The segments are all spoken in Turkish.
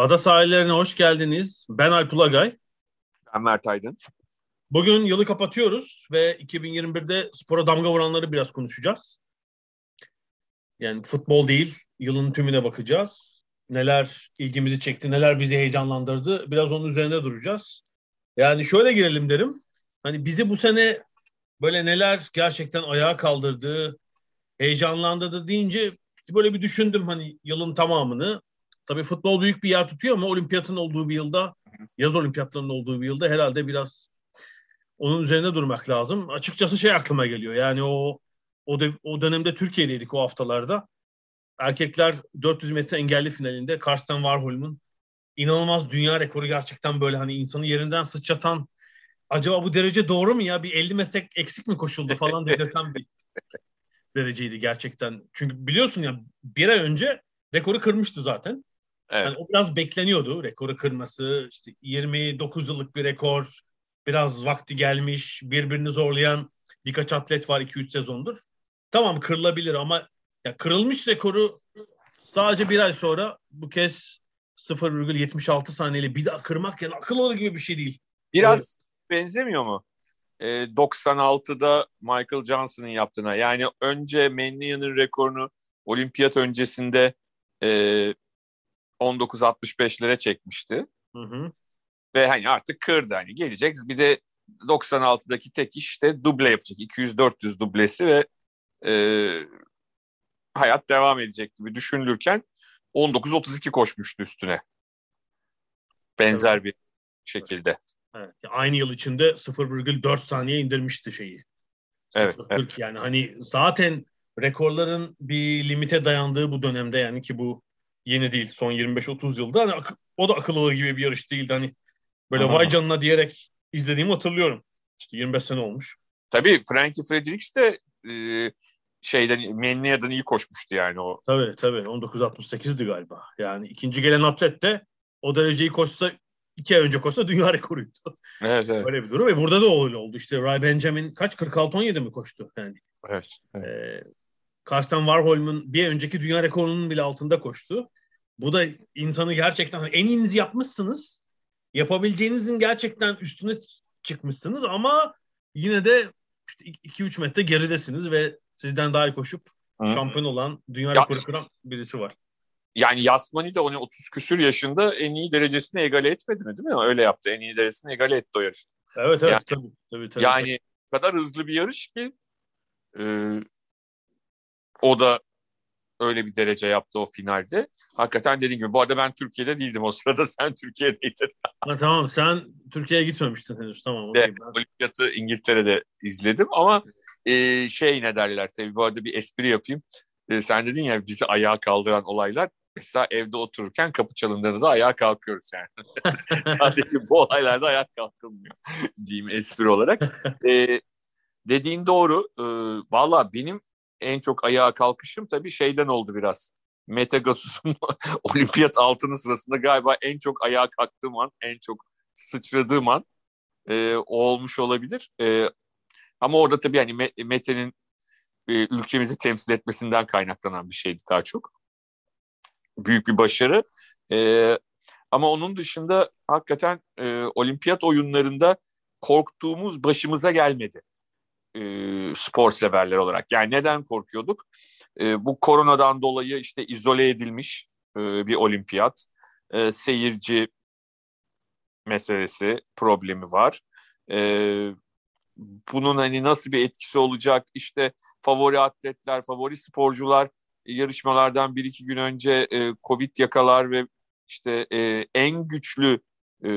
Ada sahillerine hoş geldiniz. Ben Alp Ulagay. Ben Mert Aydın. Bugün yılı kapatıyoruz ve 2021'de spora damga vuranları biraz konuşacağız. Yani futbol değil, yılın tümüne bakacağız. Neler ilgimizi çekti, neler bizi heyecanlandırdı. Biraz onun üzerinde duracağız. Yani şöyle girelim derim. Hani bizi bu sene böyle neler gerçekten ayağa kaldırdı, heyecanlandırdı deyince böyle bir düşündüm hani yılın tamamını. Tabii futbol büyük bir yer tutuyor ama olimpiyatın olduğu bir yılda, yaz olimpiyatlarının olduğu bir yılda herhalde biraz onun üzerine durmak lazım. Açıkçası şey aklıma geliyor. Yani o o, de, o dönemde Türkiye'deydik o haftalarda. Erkekler 400 metre engelli finalinde Karsten Warholm'un inanılmaz dünya rekoru gerçekten böyle hani insanı yerinden sıçratan acaba bu derece doğru mu ya bir 50 metre eksik mi koşuldu falan dedirten bir dereceydi gerçekten. Çünkü biliyorsun ya bir ay önce rekoru kırmıştı zaten. Evet. Yani o biraz bekleniyordu rekoru kırması. İşte 29 yıllık bir rekor. Biraz vakti gelmiş. Birbirini zorlayan birkaç atlet var 2-3 sezondur. Tamam kırılabilir ama ya kırılmış rekoru sadece bir ay sonra bu kez 0,76 saniyeli bir daha kırmak yani akıl olur gibi bir şey değil. Biraz evet. benzemiyor mu? Ee, 96'da Michael Johnson'ın yaptığına. Yani önce Mannia'nın rekorunu olimpiyat öncesinde e, 19.65'lere çekmişti. Hı hı. Ve hani artık kırdı hani gelecek. Bir de 96'daki tek iş işte duble yapacak. 200-400 dublesi ve e, hayat devam edecek gibi düşünülürken 19.32 koşmuştu üstüne. Benzer evet. bir şekilde. Evet. Aynı yıl içinde 0,4 saniye indirmişti şeyi. Evet, evet. Yani hani zaten rekorların bir limite dayandığı bu dönemde yani ki bu yeni değil son 25-30 yılda hani o da akıllı gibi bir yarış değildi hani böyle Aha. vay canına diyerek izlediğimi hatırlıyorum. İşte 25 sene olmuş. Tabii Frankie Fredericks de e, şeyden Mennia'dan iyi koşmuştu yani o. Tabii tabii 1968'di galiba. Yani ikinci gelen atlet de o dereceyi koşsa iki ay önce koşsa dünya rekoruydu. Evet, evet. Böyle bir durum ve burada da öyle oldu. İşte Ray Benjamin kaç 46-17 mi koştu yani? Evet. evet. Ee, Karsten Warholm'un bir önceki dünya rekorunun bile altında koştu. Bu da insanı gerçekten en iyinizi yapmışsınız. Yapabileceğinizin gerçekten üstüne çıkmışsınız ama yine de işte 2-3 metre geridesiniz ve sizden daha iyi koşup Hı. şampiyon olan dünya rekoru kıran birisi var. Yani Yasmani de onu 30 küsür yaşında en iyi derecesini egale etmedi mi değil mi? Öyle yaptı. En iyi derecesini egale etti o yarışta. Evet evet yani, tabii, tabii, tabii. Yani o kadar hızlı bir yarış ki e, o da öyle bir derece yaptı o finalde. Hakikaten dediğim gibi bu arada ben Türkiye'de değildim o sırada sen Türkiye'deydin. ha, tamam sen Türkiye'ye gitmemiştin henüz tamam. Okay, ben... Olimpiyatı İngiltere'de izledim ama e, şey ne derler tabii bu arada bir espri yapayım. E, sen dedin ya bizi ayağa kaldıran olaylar. Mesela evde otururken kapı çalındığında da ayağa kalkıyoruz yani. Sadece bu olaylarda ayağa kalkılmıyor diyeyim espri olarak. E, dediğin doğru. E, Valla benim en çok ayağa kalkışım tabii şeyden oldu biraz. Mete Gasus'un olimpiyat altını sırasında galiba en çok ayağa kalktığım an, en çok sıçradığım an e, olmuş olabilir. E, ama orada tabii yani Mete'nin e, ülkemizi temsil etmesinden kaynaklanan bir şeydi daha çok. Büyük bir başarı. E, ama onun dışında hakikaten e, olimpiyat oyunlarında korktuğumuz başımıza gelmedi e, spor severler olarak. Yani neden korkuyorduk? E, bu koronadan dolayı işte izole edilmiş e, bir olimpiyat. E, seyirci meselesi, problemi var. E, bunun hani nasıl bir etkisi olacak? İşte favori atletler, favori sporcular yarışmalardan bir iki gün önce e, Covid yakalar ve işte e, en güçlü e,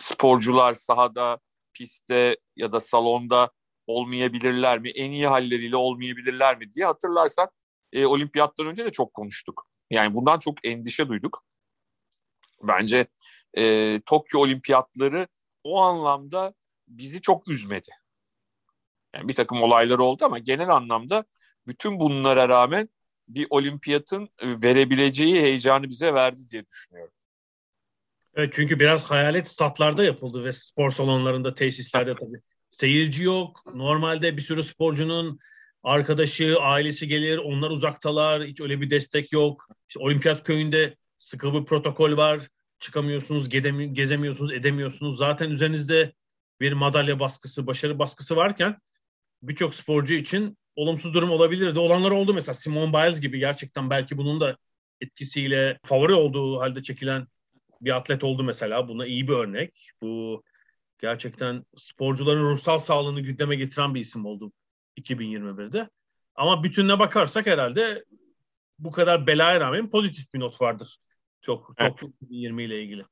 sporcular sahada, pistte ya da salonda olmayabilirler mi? En iyi halleriyle olmayabilirler mi diye hatırlarsan e, olimpiyattan önce de çok konuştuk. Yani bundan çok endişe duyduk. Bence e, Tokyo olimpiyatları o anlamda bizi çok üzmedi. Yani bir takım olaylar oldu ama genel anlamda bütün bunlara rağmen bir olimpiyatın verebileceği heyecanı bize verdi diye düşünüyorum. Evet çünkü biraz hayalet statlarda yapıldı ve spor salonlarında, tesislerde tabii. Seyirci yok. Normalde bir sürü sporcunun arkadaşı, ailesi gelir, onlar uzaktalar. Hiç öyle bir destek yok. İşte olimpiyat köyünde sıkı bir protokol var. Çıkamıyorsunuz, gezemiyorsunuz, edemiyorsunuz. Zaten üzerinizde bir madalya baskısı, başarı baskısı varken birçok sporcu için olumsuz durum olabilirdi. Olanlar oldu mesela Simone Biles gibi gerçekten belki bunun da etkisiyle favori olduğu halde çekilen bir atlet oldu mesela. Buna iyi bir örnek. Bu gerçekten sporcuların ruhsal sağlığını gündeme getiren bir isim oldu 2021'de. Ama bütününe bakarsak herhalde bu kadar belaya rağmen pozitif bir not vardır. Çok çok evet. 2020 ile ilgili.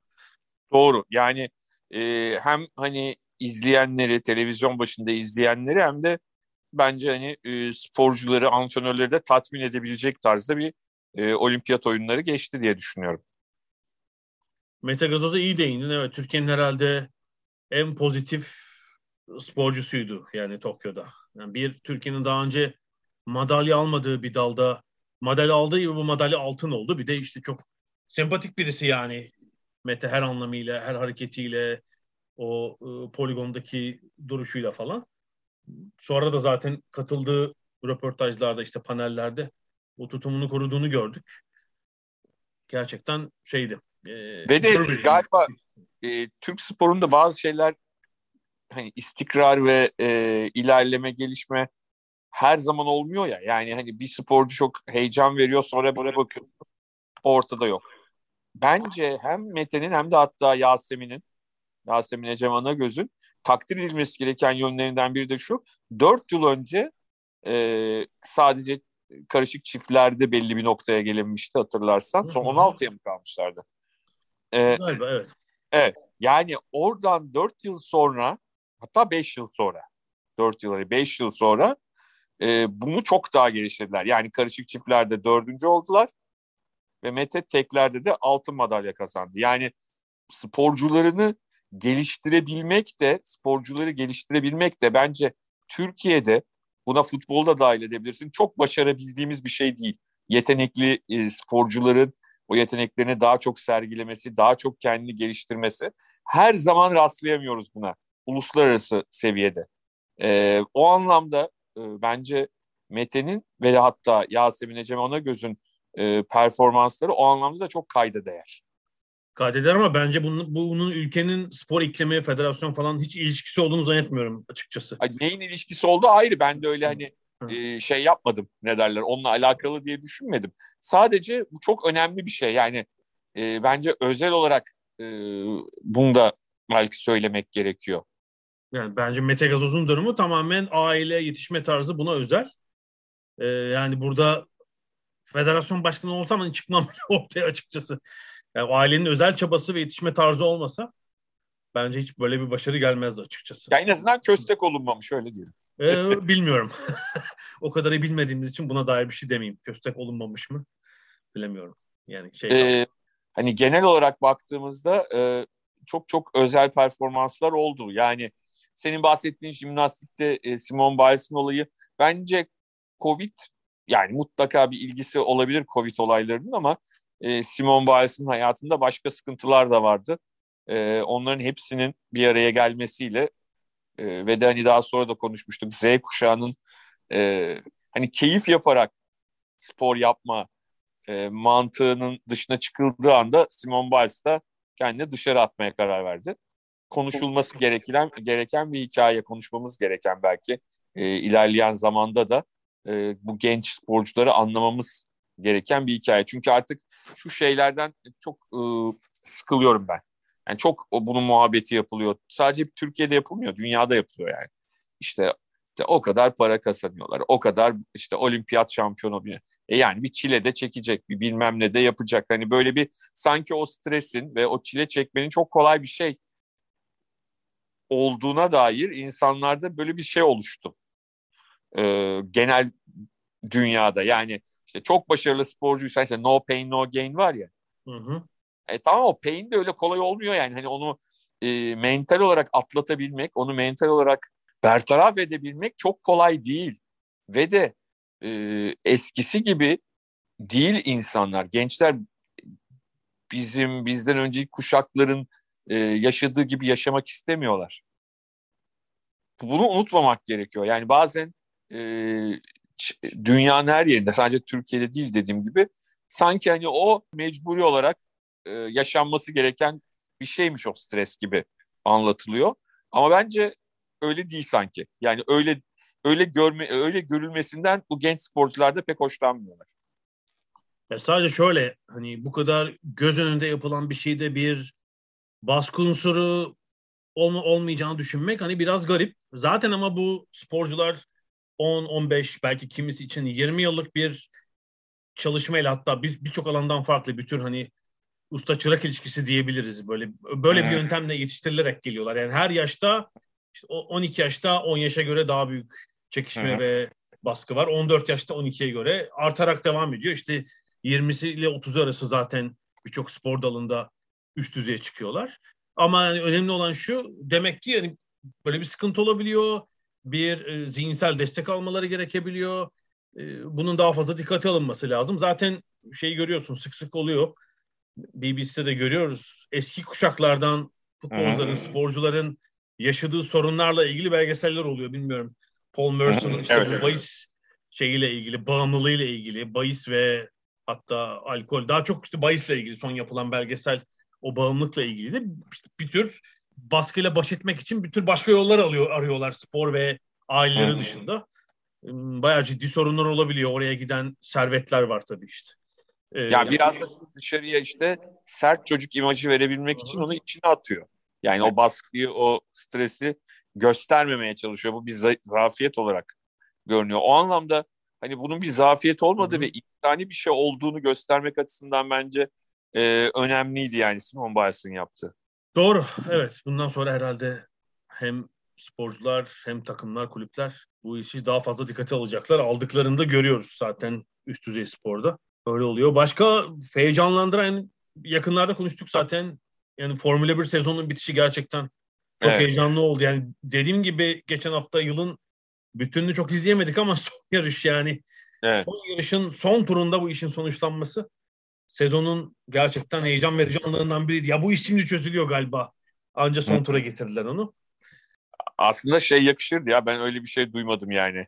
Doğru. Yani e, hem hani izleyenleri, televizyon başında izleyenleri hem de bence hani e, sporcuları, antrenörleri de tatmin edebilecek tarzda bir e, olimpiyat oyunları geçti diye düşünüyorum. Mete Gazoz'a iyi değindin. Evet Türkiye'nin herhalde en pozitif sporcusuydu yani Tokyo'da. Yani bir Türkiye'nin daha önce madalya almadığı bir dalda madalya aldığı gibi bu madalya altın oldu. Bir de işte çok sempatik birisi yani Mete her anlamıyla, her hareketiyle, o e, poligondaki duruşuyla falan. Sonra da zaten katıldığı röportajlarda işte panellerde o tutumunu koruduğunu gördük. Gerçekten şeydi. E, Ve de galiba e, Türk sporunda bazı şeyler hani istikrar ve e, ilerleme, gelişme her zaman olmuyor ya. Yani hani bir sporcu çok heyecan veriyor sonra böyle bakıyor ortada yok. Bence hem Mete'nin hem de hatta Yasemin'in Yasemin Ecem gözün takdir edilmesi gereken yönlerinden biri de şu. Dört yıl önce e, sadece karışık çiftlerde belli bir noktaya gelinmişti hatırlarsan. Son 16'ya mı kalmışlardı? Ee, Galiba evet. Evet. Yani oradan 4 yıl sonra hatta 5 yıl sonra 4 yıl 5 yıl sonra e, bunu çok daha geliştirdiler. Yani karışık çiftlerde dördüncü oldular ve Mete teklerde de altın madalya kazandı. Yani sporcularını geliştirebilmek de sporcuları geliştirebilmek de bence Türkiye'de buna futbolda dahil edebilirsin. Çok başarabildiğimiz bir şey değil. Yetenekli e, sporcuların o yeteneklerini daha çok sergilemesi, daha çok kendini geliştirmesi. Her zaman rastlayamıyoruz buna uluslararası seviyede. E, o anlamda e, bence Mete'nin ve hatta Yasemin Ecem gözün e, performansları o anlamda da çok kayda değer. Kaydeder ama bence bunun, bunun ülkenin spor iklimi, federasyon falan hiç ilişkisi olduğunu zannetmiyorum açıkçası. Ay, neyin ilişkisi oldu ayrı. Ben de öyle hani e, şey yapmadım ne derler onunla alakalı diye düşünmedim. Sadece bu çok önemli bir şey. Yani e, bence özel olarak e, bunu da belki söylemek gerekiyor. Yani bence Mete Gazoz'un durumu tamamen aile yetişme tarzı buna özel. Ee, yani burada federasyon başkanı olsam hani çıkmam ortaya açıkçası. Yani ailenin özel çabası ve yetişme tarzı olmasa bence hiç böyle bir başarı gelmezdi açıkçası. Ya en azından köstek olunmamış öyle diyelim. Ee, bilmiyorum. o kadarı bilmediğimiz için buna dair bir şey demeyeyim. Köstek olunmamış mı? Bilemiyorum. Yani şey ee, hani genel olarak baktığımızda e, çok çok özel performanslar oldu. Yani senin bahsettiğin jimnastikte e, Simon Biles'in olayı bence Covid yani mutlaka bir ilgisi olabilir Covid olaylarının ama e, Simon Biles'in hayatında başka sıkıntılar da vardı. E, onların hepsinin bir araya gelmesiyle e, ve de hani daha sonra da konuşmuştuk Z kuşağının e, hani keyif yaparak spor yapma e, mantığının dışına çıkıldığı anda Simon Biles da kendini dışarı atmaya karar verdi. Konuşulması gereken gereken bir hikaye, konuşmamız gereken belki e, ilerleyen zamanda da e, bu genç sporcuları anlamamız gereken bir hikaye. Çünkü artık şu şeylerden çok e, sıkılıyorum ben. Yani çok o, bunun muhabbeti yapılıyor. Sadece Türkiye'de yapılmıyor, dünyada yapılıyor yani. İşte, işte o kadar para kazanıyorlar. O kadar işte olimpiyat şampiyonu bir. E yani bir çile de çekecek, bir bilmem ne de yapacak. Hani böyle bir sanki o stresin ve o çile çekmenin çok kolay bir şey olduğuna dair insanlarda böyle bir şey oluştu. Ee, genel dünyada yani işte çok başarılı sporcuysan işte no pain no gain var ya. Hı hı. E tamam o pain de öyle kolay olmuyor yani. Hani onu e, mental olarak atlatabilmek, onu mental olarak bertaraf edebilmek çok kolay değil. Ve de e, eskisi gibi değil insanlar. Gençler bizim bizden önceki kuşakların e, yaşadığı gibi yaşamak istemiyorlar. Bunu unutmamak gerekiyor. Yani bazen e, dünyanın her yerinde sadece Türkiye'de değil dediğim gibi sanki hani o mecburi olarak e, yaşanması gereken bir şeymiş o stres gibi anlatılıyor. Ama bence öyle değil sanki. Yani öyle öyle görme öyle görülmesinden bu genç sporcular da pek hoşlanmıyorlar. Ya sadece şöyle hani bu kadar göz önünde yapılan bir şeyde bir baskı unsuru olma, olmayacağını düşünmek hani biraz garip. Zaten ama bu sporcular 10, 15 belki kimisi için 20 yıllık bir çalışmayla hatta biz birçok alandan farklı bir tür hani usta çırak ilişkisi diyebiliriz. Böyle böyle bir yöntemle yetiştirilerek geliyorlar. Yani her yaşta işte 12 yaşta 10 yaşa göre daha büyük çekişme ve baskı var. 14 yaşta 12'ye göre artarak devam ediyor. İşte 20'si ile 30 arası zaten birçok spor dalında üst düzeye çıkıyorlar. Ama yani önemli olan şu demek ki yani böyle bir sıkıntı olabiliyor. Bir e, zihinsel destek almaları gerekebiliyor. E, bunun daha fazla dikkate alınması lazım. Zaten şey görüyorsun sık sık oluyor. BBC'de de görüyoruz. Eski kuşaklardan futbolcuların, sporcuların yaşadığı sorunlarla ilgili belgeseller oluyor. Bilmiyorum. Paul Merson'un işte evet, bu evet. bahis şeyiyle ilgili, bağımlılığıyla ilgili, bahis ve hatta alkol daha çok işte bahisle ilgili son yapılan belgesel o bağımlılıkla ilgili de işte bir tür baskıyla baş etmek için bir tür başka yollar alıyor arıyorlar spor ve aileleri dışında. Bayağı ciddi sorunlar olabiliyor. Oraya giden servetler var tabii işte. Ee, ya yani, biraz da dışarıya işte sert çocuk imajı verebilmek için onu içine atıyor. Yani o baskıyı, o stresi göstermemeye çalışıyor. Bu bir zafiyet olarak görünüyor. O anlamda hani bunun bir zafiyet olmadığı ve insani bir şey olduğunu göstermek açısından bence e, önemliydi yani Simon Biles'ın yaptığı. Doğru. Evet. Bundan sonra herhalde hem sporcular hem takımlar, kulüpler bu işi daha fazla dikkate alacaklar. Aldıklarını da görüyoruz zaten üst düzey sporda. Öyle oluyor. Başka heyecanlandıran yakınlarda konuştuk zaten. Yani Formula 1 sezonunun bitişi gerçekten çok evet. heyecanlı oldu. Yani dediğim gibi geçen hafta yılın bütününü çok izleyemedik ama son yarış yani. Evet. Son yarışın son turunda bu işin sonuçlanması sezonun gerçekten heyecan verici anlarından biriydi. Ya bu iş şimdi çözülüyor galiba. Anca son tura getirdiler onu. Aslında şey yakışırdı ya ben öyle bir şey duymadım yani.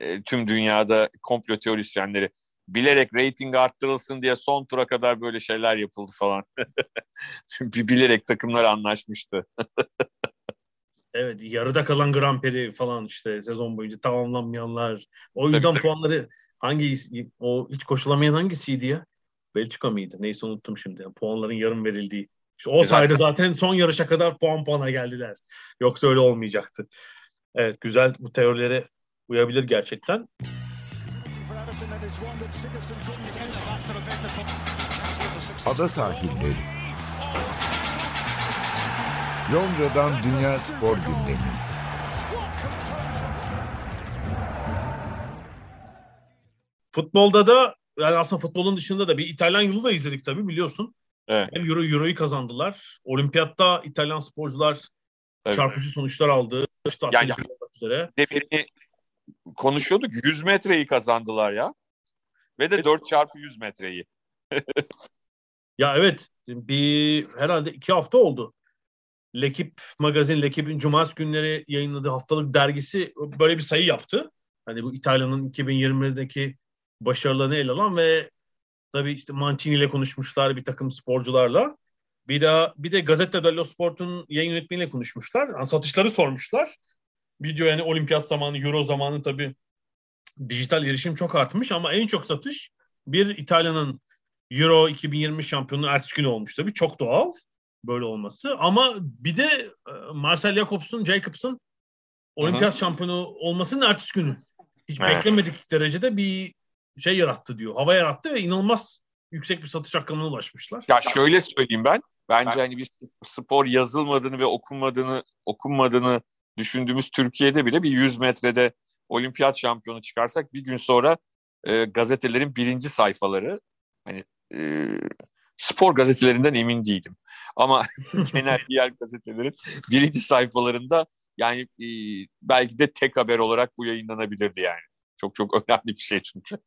E, tüm dünyada komplo teorisyenleri bilerek rating arttırılsın diye son tura kadar böyle şeyler yapıldı falan. bilerek takımlar anlaşmıştı. evet yarıda kalan Grand Prix falan işte sezon boyunca tamamlanmayanlar. O yüzden tabii, puanları hangi o hiç koşulamayan hangisiydi ya? Belçika mıydı? Neyse unuttum şimdi. Yani puanların yarım verildiği. İşte o sayede zaten son yarışa kadar puan puana geldiler. Yoksa öyle olmayacaktı. Evet güzel bu teorilere uyabilir gerçekten. Ada sahilleri. Londra'dan Dünya Spor Gündemi. Futbolda da yani aslında futbolun dışında da bir İtalyan yılı da izledik tabii biliyorsun. Evet. Hem Euro Euro'yu kazandılar. Olimpiyatta İtalyan sporcular evet. çarpıcı sonuçlar aldı. İşte yani, üzere. Konuşuyorduk 100 metreyi kazandılar ya. Ve de evet. 4 çarpı 100 metreyi. ya evet bir herhalde iki hafta oldu. Lekip magazin, Lekip'in cumartesi günleri yayınladığı haftalık dergisi böyle bir sayı yaptı. Hani bu İtalya'nın 2020'deki başarılarını ele alan ve tabii işte Mancini ile konuşmuşlar bir takım sporcularla. Bir de bir de Gazzetta dello Sport'un yayın yönetmeniyle konuşmuşlar. Yani satışları sormuşlar. Video yani olimpiyat zamanı, Euro zamanı tabii dijital erişim çok artmış ama en çok satış bir İtalya'nın Euro 2020 şampiyonu ertesi günü olmuş tabii. Çok doğal böyle olması. Ama bir de e, Marcel Jacobs'un, Jacobs'un olimpiyat Hı-hı. şampiyonu olmasının ertesi günü. Hiç evet. beklemedik derecede bir şey yarattı diyor. Hava yarattı ve inanılmaz yüksek bir satış rakamına ulaşmışlar. Ya şöyle söyleyeyim ben. Bence hani bir spor yazılmadığını ve okunmadığını okunmadığını düşündüğümüz Türkiye'de bile bir 100 metrede olimpiyat şampiyonu çıkarsak bir gün sonra e, gazetelerin birinci sayfaları hani e, spor gazetelerinden emin değilim. Ama genel diğer gazetelerin birinci sayfalarında yani e, belki de tek haber olarak bu yayınlanabilirdi yani. Çok çok önemli bir şey çünkü.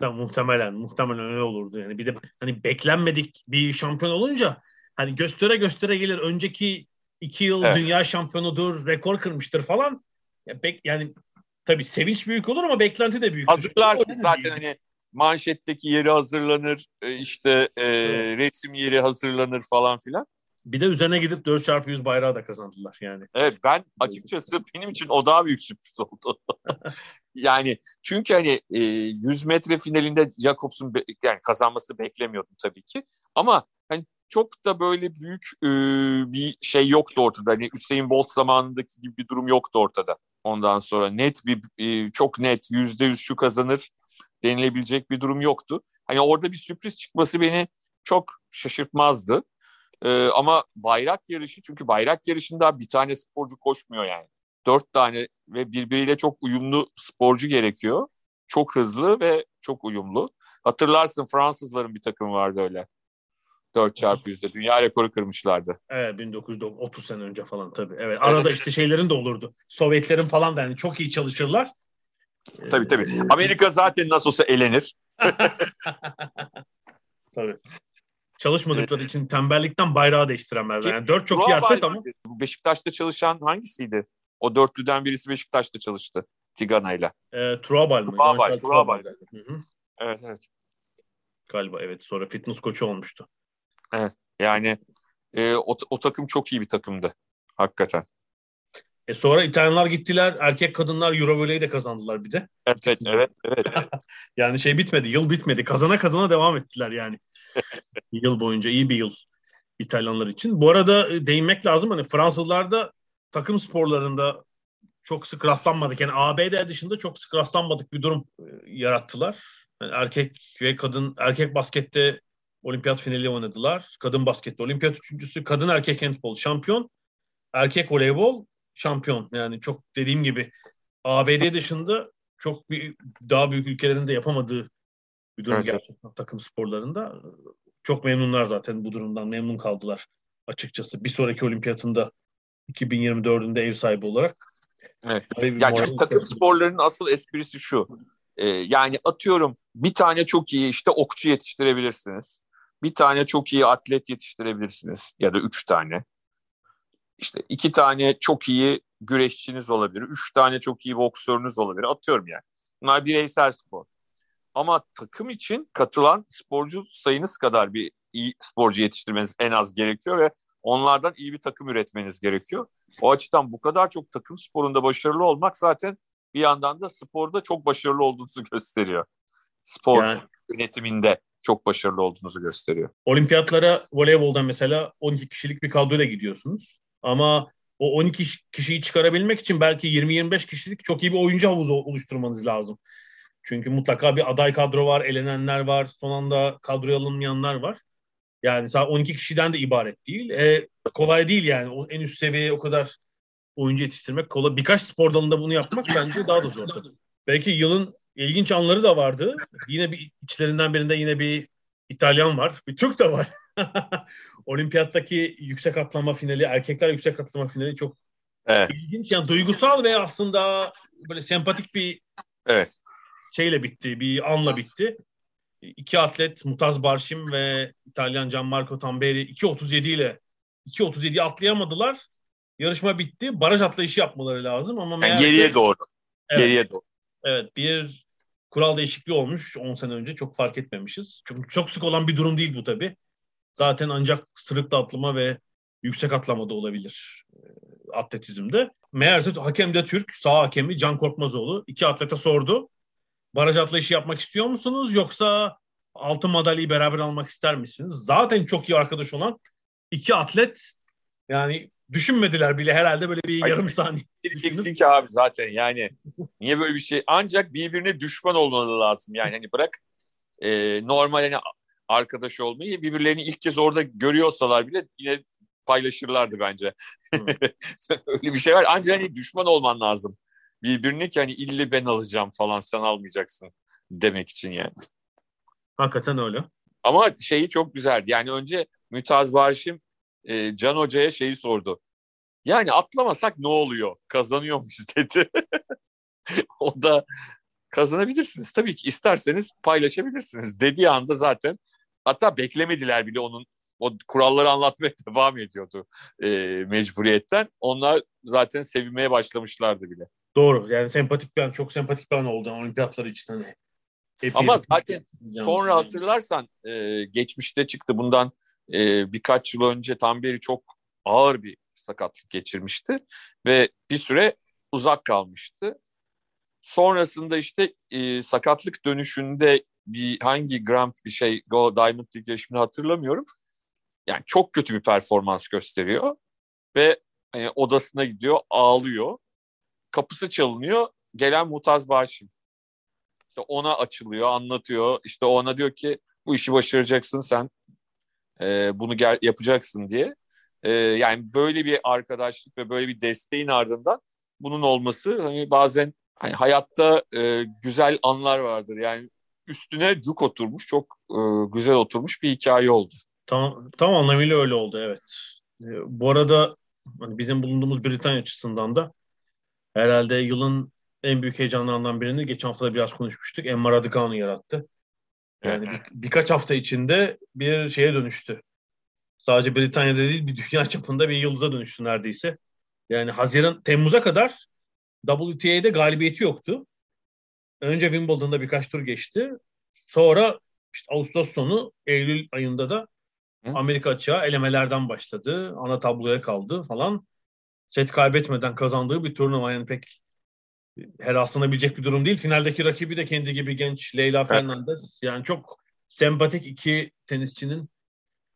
Ya, muhtemelen muhtemelen öyle olurdu yani. Bir de hani beklenmedik bir şampiyon olunca hani göstere göstere gelir. Önceki iki yıl evet. dünya şampiyonudur, rekor kırmıştır falan. Ya, bek, yani tabii sevinç büyük olur ama beklenti de büyük. Hazırlarsın zaten değil. hani manşetteki yeri hazırlanır, e, işte e, evet. resim yeri hazırlanır falan filan. Bir de üzerine gidip 4x100 bayrağı da kazandılar yani. Evet ben açıkçası benim için o daha büyük sürpriz oldu. yani çünkü hani e, 100 metre finalinde Jakobs'un be, yani kazanmasını beklemiyordum tabii ki. Ama hani çok da böyle büyük e, bir şey yoktu ortada. Hani Hüseyin Bolt zamanındaki gibi bir durum yoktu ortada. Ondan sonra net bir e, çok net yüzde yüz şu kazanır denilebilecek bir durum yoktu. Hani orada bir sürpriz çıkması beni çok şaşırtmazdı. Ee, ama bayrak yarışı çünkü bayrak yarışında bir tane sporcu koşmuyor yani. Dört tane ve birbiriyle çok uyumlu sporcu gerekiyor. Çok hızlı ve çok uyumlu. Hatırlarsın Fransızların bir takım vardı öyle. 4 çarpı yüzde dünya rekoru kırmışlardı. Evet 1930 sene önce falan tabii. Evet arada işte şeylerin de olurdu. Sovyetlerin falan da yani çok iyi çalışırlar. Tabii tabii. Amerika zaten nasıl olsa elenir. tabii. Çalışmadıkları için tembellikten bayrağı değiştiremezler. Yani dört çok ama. Bu Beşiktaş'ta çalışan hangisiydi? O dörtlüden birisi Beşiktaş'ta çalıştı. Tigana'yla. E, Truabal mı? Truabal. Truabal. Evet evet. Galiba evet. Sonra fitness koçu olmuştu. Evet. Yani e, o, o takım çok iyi bir takımdı. Hakikaten. E sonra İtalyanlar gittiler. Erkek kadınlar Eurovolley'i de kazandılar bir de. Evet evet evet. yani şey bitmedi. Yıl bitmedi. Kazana kazana devam ettiler yani. yıl boyunca iyi bir yıl İtalyanlar için. Bu arada e, değinmek lazım. Hani Fransızlarda takım sporlarında çok sık rastlanmadık. Yani ABD dışında çok sık rastlanmadık bir durum e, yarattılar. Yani erkek ve kadın erkek baskette olimpiyat finali oynadılar. Kadın baskette olimpiyat üçüncüsü, kadın erkek handball şampiyon, erkek voleybol şampiyon. Yani çok dediğim gibi ABD dışında çok bir daha büyük ülkelerin de yapamadığı bir durum evet. gerçekten takım sporlarında. Çok memnunlar zaten bu durumdan. Memnun kaldılar açıkçası. Bir sonraki olimpiyatında 2024'ünde ev sahibi olarak. Evet. Yani çünkü takım sporlarının asıl esprisi şu. Ee, yani atıyorum bir tane çok iyi işte okçu yetiştirebilirsiniz. Bir tane çok iyi atlet yetiştirebilirsiniz ya da üç tane. İşte iki tane çok iyi güreşçiniz olabilir. Üç tane çok iyi boksörünüz olabilir. Atıyorum yani. Bunlar bireysel spor. Ama takım için katılan sporcu sayınız kadar bir iyi sporcu yetiştirmeniz en az gerekiyor ve onlardan iyi bir takım üretmeniz gerekiyor. O açıdan bu kadar çok takım sporunda başarılı olmak zaten bir yandan da sporda çok başarılı olduğunuzu gösteriyor. Spor yani, yönetiminde çok başarılı olduğunuzu gösteriyor. Olimpiyatlara voleyboldan mesela 12 kişilik bir kadroyla gidiyorsunuz. Ama o 12 kişiyi çıkarabilmek için belki 20-25 kişilik çok iyi bir oyuncu havuzu oluşturmanız lazım. Çünkü mutlaka bir aday kadro var, elenenler var, son anda kadroya alınmayanlar var. Yani sadece 12 kişiden de ibaret değil. E, kolay değil yani. O en üst seviyeye o kadar oyuncu yetiştirmek kolay. Birkaç spor dalında bunu yapmak bence daha da zor. Belki yılın ilginç anları da vardı. Yine bir içlerinden birinde yine bir İtalyan var. Bir Türk de var. Olimpiyattaki yüksek atlama finali, erkekler yüksek atlama finali çok evet. ilginç. Yani duygusal ve aslında böyle sempatik bir evet. şeyle bitti, bir anla bitti. İki atlet Mutaz Barşim ve İtalyan Gianmarco Tamberi 2.37 ile 2.37'yi atlayamadılar. Yarışma bitti. Baraj atlayışı yapmaları lazım ama yani geriye doğru. Evet, geriye doğru. Evet, bir kural değişikliği olmuş 10 sene önce. Çok fark etmemişiz. Çünkü çok sık olan bir durum değil bu tabii. Zaten ancak sırıkla atlama ve yüksek atlamada olabilir e, atletizmde. Meğerse hakem de Türk, sağ hakemi Can Korkmazoğlu iki atlete sordu. Baraj atlayışı yapmak istiyor musunuz yoksa altın madalyayı beraber almak ister misiniz? Zaten çok iyi arkadaş olan iki atlet yani düşünmediler bile herhalde böyle bir Hayır, yarım saniye. Diyeceksin ki abi zaten yani niye böyle bir şey ancak birbirine düşman olmaları lazım yani hani bırak e, normal hani arkadaş olmayı birbirlerini ilk kez orada görüyorsalar bile yine paylaşırlardı bence. Öyle bir şey var. Ancak hani düşman olman lazım. Birbirini ki hani ille ben alacağım falan sen almayacaksın demek için yani. Hakikaten öyle. Ama şeyi çok güzeldi. Yani önce Mütaz Barış'ım e, Can Hoca'ya şeyi sordu. Yani atlamasak ne oluyor? Kazanıyormuş dedi. o da kazanabilirsiniz. Tabii ki isterseniz paylaşabilirsiniz. Dediği anda zaten hatta beklemediler bile onun o kuralları anlatmaya devam ediyordu e, mecburiyetten. Onlar zaten sevinmeye başlamışlardı bile. Doğru. Yani sempatik bir an, çok sempatik bir an oldu olimpiyatlar için. Hani. Ama zaten sonra hatırlarsan e, geçmişte çıktı bundan e, birkaç yıl önce tam beri çok ağır bir sakatlık geçirmişti ve bir süre uzak kalmıştı. Sonrasında işte e, sakatlık dönüşünde bir hangi Grand bir şey Diamond League yarışını hatırlamıyorum. Yani çok kötü bir performans gösteriyor ve hani, odasına gidiyor ağlıyor. Kapısı çalınıyor. Gelen Mutaz Başim. İşte ona açılıyor, anlatıyor. İşte ona diyor ki bu işi başaracaksın sen. E, bunu gel yapacaksın diye. E, yani böyle bir arkadaşlık ve böyle bir desteğin ardından bunun olması hani bazen hani hayatta e, güzel anlar vardır. Yani üstüne cuk oturmuş, çok e, güzel oturmuş bir hikaye oldu. Tam, tam anlamıyla öyle oldu evet. E, bu arada hani bizim bulunduğumuz Britanya açısından da herhalde yılın en büyük heyecanlarından birini geçen hafta biraz konuşmuştuk. Emma Raducanu yarattı. Yani bir, birkaç hafta içinde bir şeye dönüştü. Sadece Britanya'da değil bir dünya çapında bir yıldıza dönüştü neredeyse. Yani Haziran, Temmuz'a kadar WTA'de galibiyeti yoktu. Önce Wimbledon'da birkaç tur geçti. Sonra işte Ağustos sonu, Eylül ayında da Amerika açığa elemelerden başladı. Ana tabloya kaldı falan. Set kaybetmeden kazandığı bir turnuva yani pek her aslanabilecek bir durum değil. Finaldeki rakibi de kendi gibi genç Leyla Fernandez. Yani çok sempatik iki tenisçinin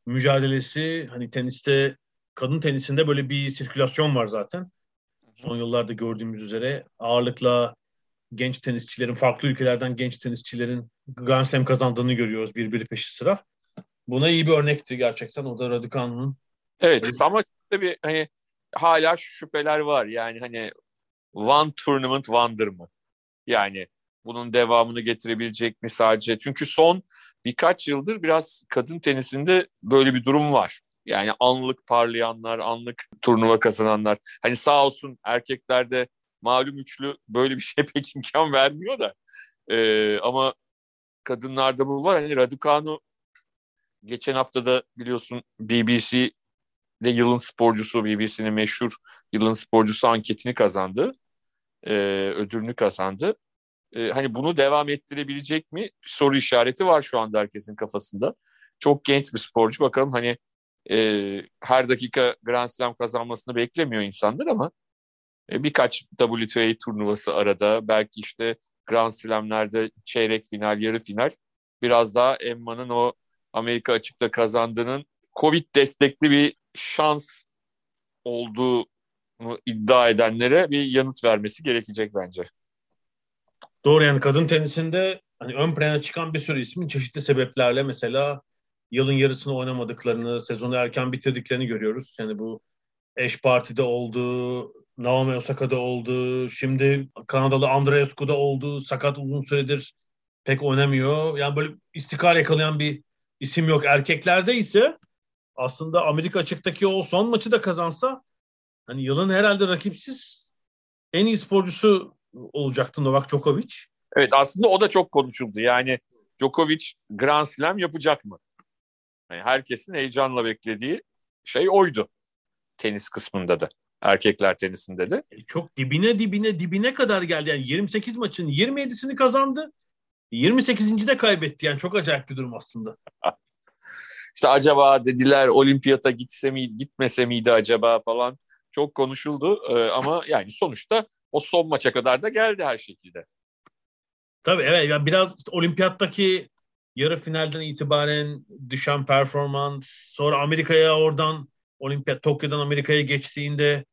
mücadelesi. Hani teniste, kadın tenisinde böyle bir sirkülasyon var zaten. Son yıllarda gördüğümüz üzere ağırlıkla genç tenisçilerin, farklı ülkelerden genç tenisçilerin Grand Slam kazandığını görüyoruz birbiri peşi sıra. Buna iyi bir örnekti gerçekten. O da Raducanu'nun. Evet ama tabii hani hala şüpheler var. Yani hani one tournament wonder mı? Yani bunun devamını getirebilecek mi sadece? Çünkü son birkaç yıldır biraz kadın tenisinde böyle bir durum var. Yani anlık parlayanlar, anlık turnuva kazananlar. Hani sağ olsun erkeklerde malum üçlü böyle bir şey pek imkan vermiyor da. Ee, ama kadınlarda bu var. Hani Raducanu geçen hafta da biliyorsun BBC'de yılın sporcusu, BBC'nin meşhur yılın sporcusu anketini kazandı. Ee, ödülünü kazandı. Ee, hani bunu devam ettirebilecek mi? Soru işareti var şu anda herkesin kafasında. Çok genç bir sporcu. Bakalım hani e, her dakika Grand Slam kazanmasını beklemiyor insanlar ama e, birkaç WTA turnuvası arada belki işte Grand Slam'lerde çeyrek final, yarı final biraz daha Emma'nın o Amerika açıkta kazandığının Covid destekli bir şans olduğu iddia edenlere bir yanıt vermesi gerekecek bence. Doğru yani kadın tenisinde hani ön plana çıkan bir sürü ismin çeşitli sebeplerle mesela yılın yarısını oynamadıklarını, sezonu erken bitirdiklerini görüyoruz. Yani bu eş partide oldu, Naomi Osaka'da oldu, şimdi Kanadalı Andreescu'da oldu, sakat uzun süredir pek oynamıyor. Yani böyle istikrar yakalayan bir isim yok. Erkeklerde ise aslında Amerika açıktaki o son maçı da kazansa hani yılın herhalde rakipsiz en iyi sporcusu olacaktı Novak Djokovic. Evet aslında o da çok konuşuldu. Yani Djokovic Grand Slam yapacak mı? Yani herkesin heyecanla beklediği şey oydu. Tenis kısmında da. Erkekler tenisinde de. E, çok dibine dibine dibine kadar geldi. Yani 28 maçın 27'sini kazandı. 28. de kaybetti. Yani çok acayip bir durum aslında. İşte acaba dediler olimpiyata gitse miydi, gitmese miydi acaba falan çok konuşuldu. Ee, ama yani sonuçta o son maça kadar da geldi her şekilde. Tabii evet. Yani biraz işte olimpiyattaki yarı finalden itibaren düşen performans, sonra Amerika'ya oradan olimpiyat Tokyo'dan Amerika'ya geçtiğinde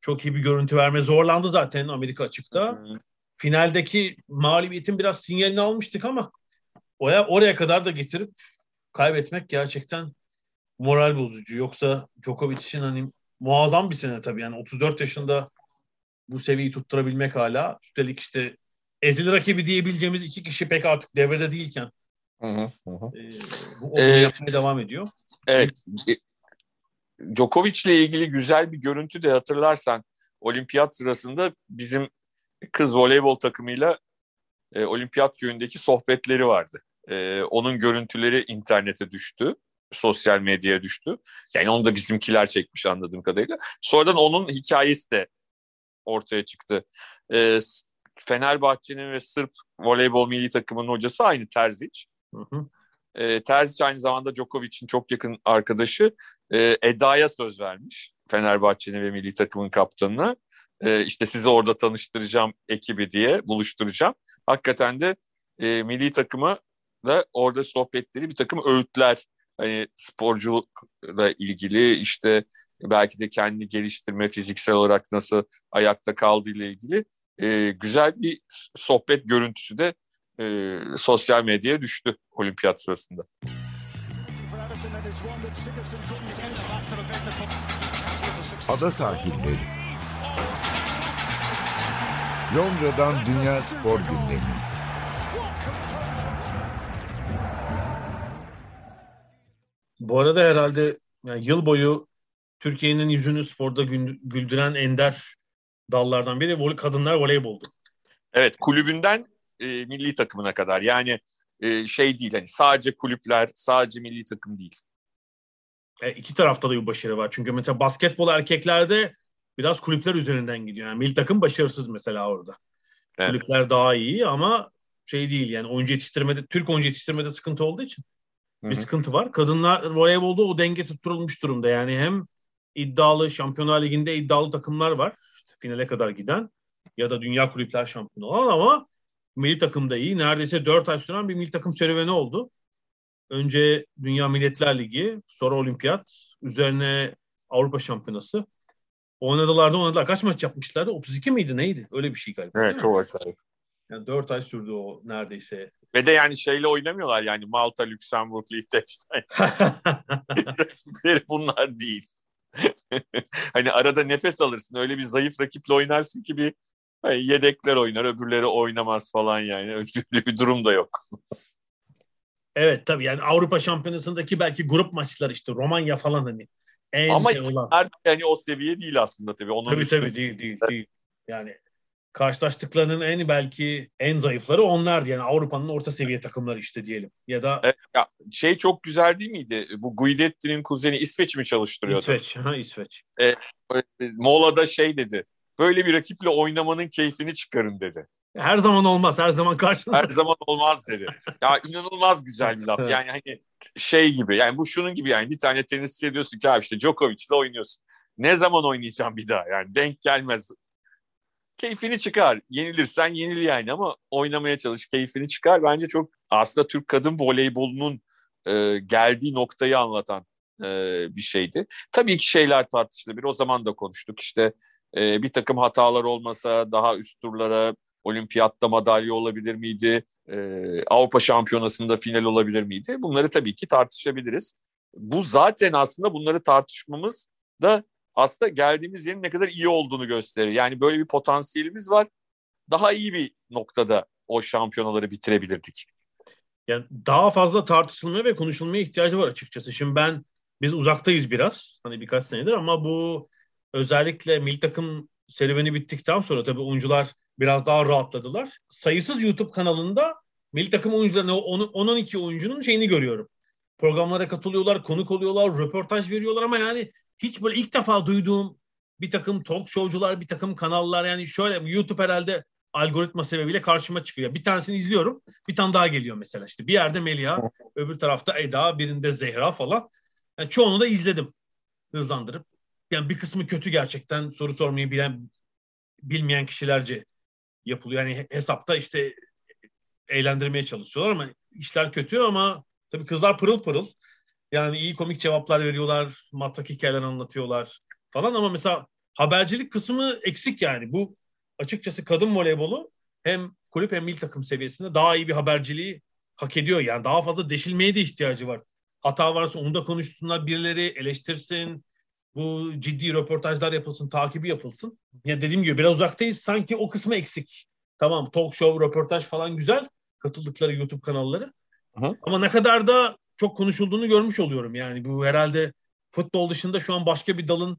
çok iyi bir görüntü verme zorlandı zaten Amerika açıkta. Hmm. Finaldeki mağlubiyetin biraz sinyalini almıştık ama oraya, oraya kadar da getirip kaybetmek gerçekten moral bozucu. Yoksa Djokovic için hani muazzam bir sene tabii. Yani 34 yaşında bu seviyeyi tutturabilmek hala. Üstelik işte ezili rakibi diyebileceğimiz iki kişi pek artık devrede değilken Hı hı, hı. e, bu Ee, yapmaya devam ediyor. Evet. Djokovic'le ilgili güzel bir görüntü de hatırlarsan olimpiyat sırasında bizim kız voleybol takımıyla e, olimpiyat köyündeki sohbetleri vardı. E, onun görüntüleri internete düştü. Sosyal medyaya düştü. Yani onu da bizimkiler çekmiş anladığım kadarıyla. Sonradan onun hikayesi de ortaya çıktı. E, Fenerbahçe'nin ve Sırp voleybol milli takımının hocası aynı Terzic. Hı hı. E, Terzic aynı zamanda Djokovic'in çok yakın arkadaşı. E, Eda'ya söz vermiş Fenerbahçe'nin ve milli takımın kaptanına. E, işte sizi orada tanıştıracağım ekibi diye buluşturacağım. Hakikaten de e, milli takıma da orada sohbetleri bir takım öğütler hani sporculukla ilgili işte belki de kendi geliştirme fiziksel olarak nasıl ayakta kaldığı ile ilgili e, güzel bir sohbet görüntüsü de e, sosyal medyaya düştü olimpiyat sırasında. Ada sahilleri. Londra'dan Dünya Spor Gündemi. Bu arada herhalde yani yıl boyu Türkiye'nin yüzünü sporda güldüren ender dallardan biri kadınlar voleyboldu. Evet kulübünden e, milli takımına kadar yani e, şey değil hani sadece kulüpler sadece milli takım değil. E, iki tarafta da bir başarı var. Çünkü mesela basketbol erkeklerde biraz kulüpler üzerinden gidiyor. Yani milli takım başarısız mesela orada. Evet. Kulüpler daha iyi ama şey değil yani oyuncu yetiştirmede, Türk oyuncu yetiştirmede sıkıntı olduğu için Hı bir sıkıntı var. Kadınlar voleybolda o denge tutturulmuş durumda. Yani hem iddialı Şampiyonlar Ligi'nde iddialı takımlar var. İşte finale kadar giden ya da Dünya Kulüpler Şampiyonu olan ama milli takımda iyi. Neredeyse 4 ay süren bir milli takım serüveni oldu. Önce Dünya Milletler Ligi, sonra Olimpiyat, üzerine Avrupa Şampiyonası. Oynadılar da oynadılar. Kaç maç yapmışlardı? 32 miydi neydi? Öyle bir şey galiba. Evet çok acayip. Yani 4 ay sürdü o neredeyse. Ve de yani şeyle oynamıyorlar yani Malta, Lüksemburg, Liechtenstein. Bunlar değil. hani arada nefes alırsın. Öyle bir zayıf rakiple oynarsın ki bir hani yedekler oynar, öbürleri oynamaz falan yani. Öyle bir durum da yok. evet tabii yani Avrupa Şampiyonası'ndaki belki grup maçları işte Romanya falan hani en Ama şey olan. Her yani o seviye değil aslında tabii. Onun Tabii üstü- tabii değil değil değil. Yani karşılaştıklarının en belki en zayıfları onlardı. Yani Avrupa'nın orta seviye takımları işte diyelim. Ya da Evet, ya şey çok güzel değil miydi? Bu Guidetti'nin kuzeni İsveç mi çalıştırıyordu? İsveç. Ha, İsveç. Mola'da şey dedi. Böyle bir rakiple oynamanın keyfini çıkarın dedi. Her zaman olmaz. Her zaman karşınızda. Her zaman olmaz dedi. Ya inanılmaz güzel bir laf. Yani hani şey gibi yani bu şunun gibi yani bir tane tenisçi diyorsun ki abi işte Djokovic'le oynuyorsun. Ne zaman oynayacağım bir daha yani denk gelmez. Keyfini çıkar. Yenilirsen yenil yani ama oynamaya çalış keyfini çıkar. Bence çok aslında Türk kadın voleybolunun e, geldiği noktayı anlatan e, bir şeydi. Tabii ki şeyler tartışılabilir. O zaman da konuştuk işte e, bir takım hatalar olmasa daha üst turlara olimpiyatta madalya olabilir miydi? Ee, Avrupa Şampiyonası'nda final olabilir miydi? Bunları tabii ki tartışabiliriz. Bu zaten aslında bunları tartışmamız da aslında geldiğimiz yerin ne kadar iyi olduğunu gösterir. Yani böyle bir potansiyelimiz var. Daha iyi bir noktada o şampiyonaları bitirebilirdik. Yani daha fazla tartışılmaya ve konuşulmaya ihtiyacı var açıkçası. Şimdi ben biz uzaktayız biraz hani birkaç senedir ama bu özellikle milli takım serüveni bittikten sonra tabii oyuncular biraz daha rahatladılar. Sayısız YouTube kanalında milli takım oyuncularının o 10-12 oyuncunun şeyini görüyorum. Programlara katılıyorlar, konuk oluyorlar, röportaj veriyorlar ama yani hiç böyle ilk defa duyduğum bir takım talk showcular, bir takım kanallar yani şöyle YouTube herhalde algoritma sebebiyle karşıma çıkıyor. Bir tanesini izliyorum, bir tane daha geliyor mesela işte. Bir yerde Melia, öbür tarafta Eda, birinde Zehra falan. Yani çoğunu da izledim hızlandırıp. Yani bir kısmı kötü gerçekten soru sormayı bilen bilmeyen kişilerce yapılıyor. Yani hesapta işte eğlendirmeye çalışıyorlar ama işler kötü ama tabii kızlar pırıl pırıl. Yani iyi komik cevaplar veriyorlar, matrak hikayeler anlatıyorlar falan ama mesela habercilik kısmı eksik yani. Bu açıkçası kadın voleybolu hem kulüp hem milli takım seviyesinde daha iyi bir haberciliği hak ediyor. Yani daha fazla deşilmeye de ihtiyacı var. hata varsa onu da konuşsunlar birileri eleştirsin. Bu ciddi röportajlar yapılsın, takibi yapılsın. Ya dediğim gibi biraz uzaktayız. Sanki o kısmı eksik. Tamam talk show, röportaj falan güzel. Katıldıkları YouTube kanalları. Hı. Ama ne kadar da çok konuşulduğunu görmüş oluyorum. Yani bu herhalde futbol dışında şu an başka bir dalın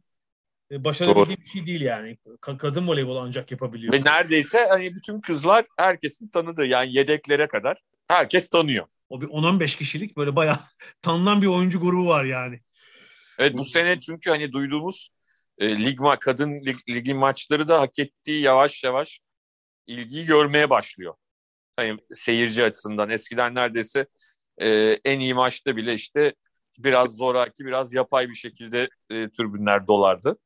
e, başarabildiği bir şey değil yani. Ka- kadın voleybol ancak yapabiliyor. Ve neredeyse hani bütün kızlar herkesin tanıdığı yani yedeklere kadar herkes tanıyor. O bir 10-15 kişilik böyle bayağı tanınan bir oyuncu grubu var yani. Evet bu sene çünkü hani duyduğumuz e, lig ma kadın lig, ligi maçları da hak ettiği yavaş yavaş ilgiyi görmeye başlıyor. Hani seyirci açısından eskiden neredeyse e, en iyi maçta bile işte biraz zoraki, biraz yapay bir şekilde e, tribünler dolardı.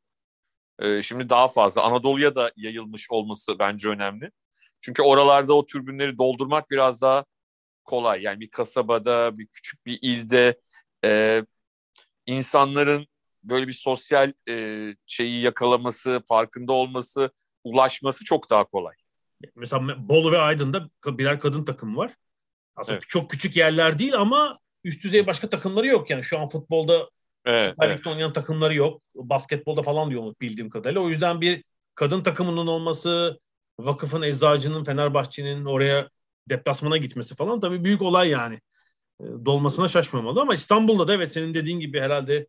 E, şimdi daha fazla. Anadolu'ya da yayılmış olması bence önemli. Çünkü oralarda o tribünleri doldurmak biraz daha kolay. Yani bir kasabada, bir küçük bir ilde e, insanların böyle bir sosyal e, şeyi yakalaması, farkında olması, ulaşması çok daha kolay. Mesela Bolu ve Aydın'da birer kadın takım var. Aslında Evet. çok küçük yerler değil ama üst düzey başka takımları yok yani. Şu an futbolda Evet, Süper evet. Lig'de oynayan takımları yok. Basketbolda falan diyor bildiğim kadarıyla. O yüzden bir kadın takımının olması, vakıfın, eczacının, Fenerbahçe'nin oraya deplasmana gitmesi falan tabii büyük olay yani. E, Dolmasına şaşmamalı ama İstanbul'da da evet senin dediğin gibi herhalde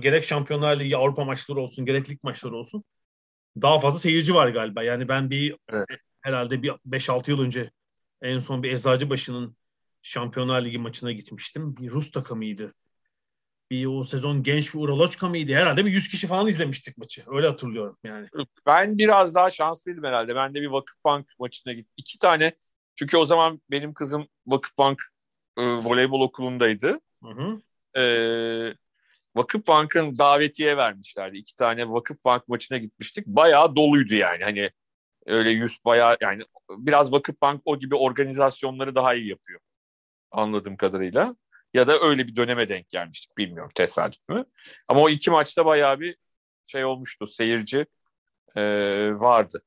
gerek Şampiyonlar Ligi Avrupa maçları olsun, gerek lig maçları olsun daha fazla seyirci var galiba. Yani ben bir Evet. herhalde bir 5-6 yıl önce en son bir Eczacıbaşı'nın Şampiyonlar Ligi maçına gitmiştim. Bir Rus takımıydı. Bir o sezon genç bir Uraloçka mıydı? Herhalde bir 100 kişi falan izlemiştik maçı. Öyle hatırlıyorum yani. Ben biraz daha şanslıydım herhalde. Ben de bir Vakıfbank maçına gittim. İki tane. Çünkü o zaman benim kızım Vakıfbank e, voleybol okulundaydı. Hı hı. E, Vakıfbank'ın davetiye vermişlerdi. İki tane Vakıfbank maçına gitmiştik. Bayağı doluydu yani. Hani öyle yüz bayağı yani biraz Vakıfbank o gibi organizasyonları daha iyi yapıyor. Anladığım kadarıyla. Ya da öyle bir döneme denk gelmiştik. Bilmiyorum tesadüf mü. Ama o iki maçta bayağı bir şey olmuştu. Seyirci e, vardı.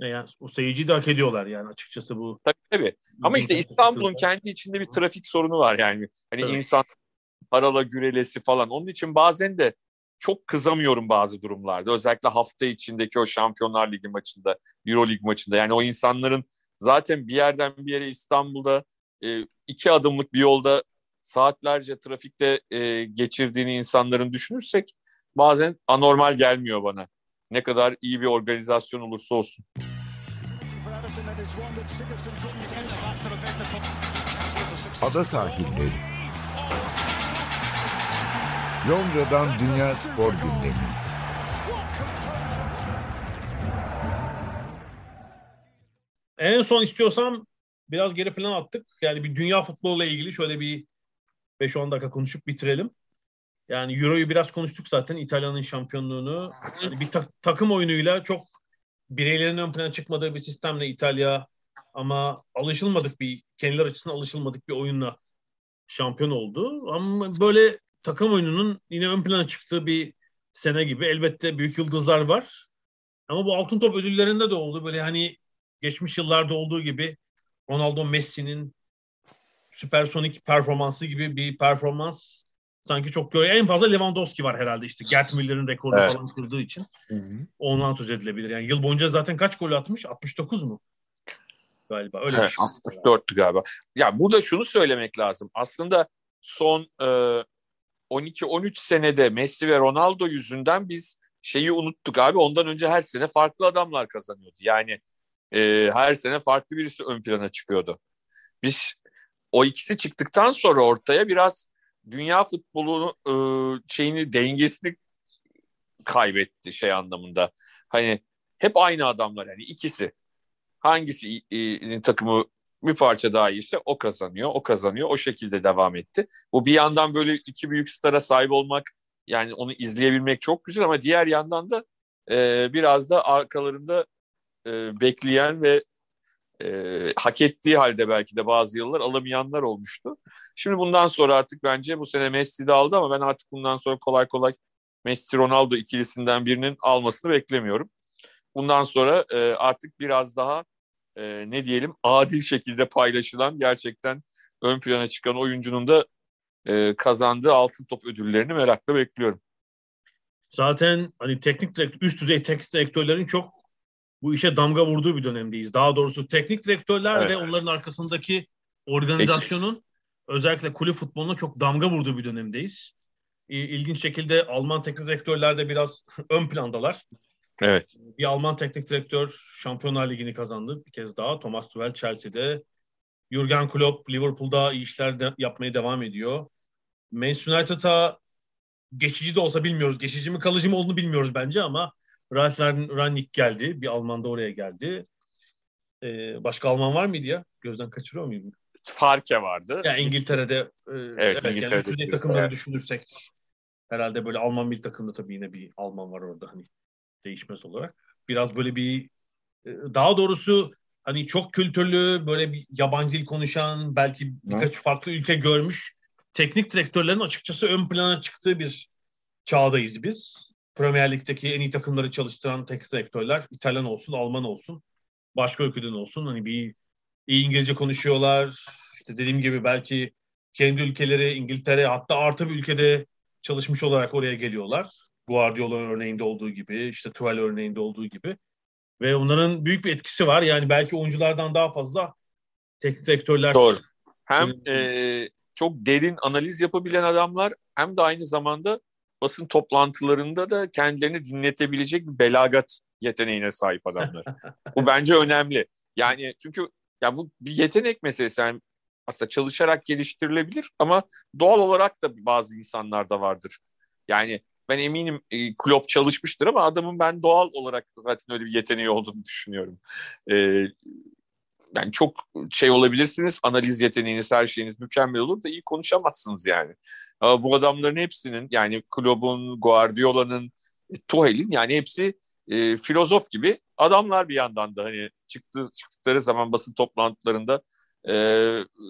E Yani o seyirciyi de hak ediyorlar yani açıkçası bu. Tabii tabii. Ama işte İstanbul'un kendi içinde bir trafik sorunu var yani. Hani Evet. insan harala gürelesi falan. Onun için bazen de çok kızamıyorum bazı durumlarda. Özellikle hafta içindeki o Şampiyonlar Ligi maçında, Euro Lig maçında. Yani o insanların zaten bir yerden bir yere İstanbul'da e, iki adımlık bir yolda saatlerce trafikte e, geçirdiğini insanların düşünürsek bazen anormal gelmiyor bana. Ne kadar iyi bir organizasyon olursa olsun. Ada sahilleri. Londra'dan Dünya Spor Gündemi. En son istiyorsam biraz geri plan attık. Yani bir dünya futboluyla ilgili şöyle bir 5-10 dakika konuşup bitirelim. Yani Euro'yu biraz konuştuk zaten İtalya'nın şampiyonluğunu. Yani bir ta- takım oyunuyla çok bireylerin ön plana çıkmadığı bir sistemle İtalya ama alışılmadık bir kendileri açısından alışılmadık bir oyunla şampiyon oldu. Ama böyle takım oyununun yine ön plana çıktığı bir sene gibi elbette büyük yıldızlar var. Ama bu altın top ödüllerinde de oldu. Böyle hani geçmiş yıllarda olduğu gibi Ronaldo Messi'nin süpersonik performansı gibi bir performans sanki çok görüyor. En fazla Lewandowski var herhalde işte. Gerd Müller'in rekorunu Evet. falan kırdığı için. Ondan söz edilebilir. Yani yıl boyunca zaten kaç gol atmış? 69 mu? Galiba öyle Evet, şey. 64'tü galiba. Ya burada şunu söylemek lazım. Aslında son e, 12-13 senede Messi ve Ronaldo yüzünden biz şeyi unuttuk abi. Ondan önce her sene farklı adamlar kazanıyordu. Yani e, her sene farklı birisi ön plana çıkıyordu. Biz o ikisi çıktıktan sonra ortaya biraz dünya futbolu e, şeyini dengesini kaybetti şey anlamında. Hani hep aynı adamlar yani ikisi. Hangisi e, takımı bir parça daha iyiyse o kazanıyor, o kazanıyor. O şekilde devam etti. Bu bir yandan böyle iki büyük stara sahip olmak yani onu izleyebilmek çok güzel ama diğer yandan da e, biraz da arkalarında e, bekleyen ve e, hak ettiği halde belki de bazı yıllar alamayanlar olmuştu. Şimdi bundan sonra artık bence bu sene Messi de aldı ama ben artık bundan sonra kolay kolay Messi Ronaldo ikilisinden birinin almasını beklemiyorum. Bundan sonra e, artık biraz daha e, ne diyelim adil şekilde paylaşılan gerçekten ön plana çıkan oyuncunun da e, kazandığı altın top ödüllerini merakla bekliyorum. Zaten hani teknik direktör, üst düzey teknik direktörlerin çok bu işe damga vurduğu bir dönemdeyiz. Daha doğrusu teknik direktörler evet. ve onların arkasındaki organizasyonun Eksik. özellikle kulüp futboluna çok damga vurduğu bir dönemdeyiz. İlginç şekilde Alman teknik direktörler de biraz ön plandalar. Evet. Bir Alman teknik direktör Şampiyonlar Ligi'ni kazandı bir kez daha. Thomas Tuchel Chelsea'de. Jurgen Klopp Liverpool'da iyi işler de yapmaya devam ediyor. Manchester United'a geçici de olsa bilmiyoruz. Geçici mi kalıcı mı olduğunu bilmiyoruz bence ama Ralf Rangnick geldi. Bir Alman da oraya geldi. Ee, başka Alman var mıydı ya? Gözden kaçırıyor muyum? Farke vardı. Ya İngiltere'de e, evet, evet İngiltere'de yani takımları evet. düşünürsek herhalde böyle Alman bir takımda tabii yine bir Alman var orada hani değişmez olarak. Biraz böyle bir e, daha doğrusu hani çok kültürlü böyle bir yabancı dil konuşan belki birkaç farklı ülke görmüş teknik direktörlerin açıkçası ön plana çıktığı bir çağdayız biz. Premier Lig'deki en iyi takımları çalıştıran teknik direktörler İtalyan olsun, Alman olsun, başka ülkeden olsun. Hani bir iyi İngilizce konuşuyorlar. İşte dediğim gibi belki kendi ülkeleri İngiltere hatta artı bir ülkede çalışmış olarak oraya geliyorlar. Guardiola örneğinde olduğu gibi, işte Tuval örneğinde olduğu gibi. Ve onların büyük bir etkisi var. Yani belki oyunculardan daha fazla teknik direktörler. Doğru. Hem e, çok derin analiz yapabilen adamlar hem de aynı zamanda basın toplantılarında da kendilerini dinletebilecek bir belagat yeteneğine sahip adamlar. bu bence önemli. Yani çünkü ya bu bir yetenek meselesi. Yani aslında çalışarak geliştirilebilir ama doğal olarak da bazı insanlarda vardır. Yani ben eminim e, Klopp çalışmıştır ama adamın ben doğal olarak zaten öyle bir yeteneği olduğunu düşünüyorum. E, yani çok şey olabilirsiniz, analiz yeteneğiniz, her şeyiniz mükemmel olur da iyi konuşamazsınız yani. Ama bu adamların hepsinin yani Klopp'un, Guardiola'nın, e, Tuchel'in yani hepsi e, filozof gibi adamlar bir yandan da hani çıktı, çıktıkları zaman basın toplantılarında e,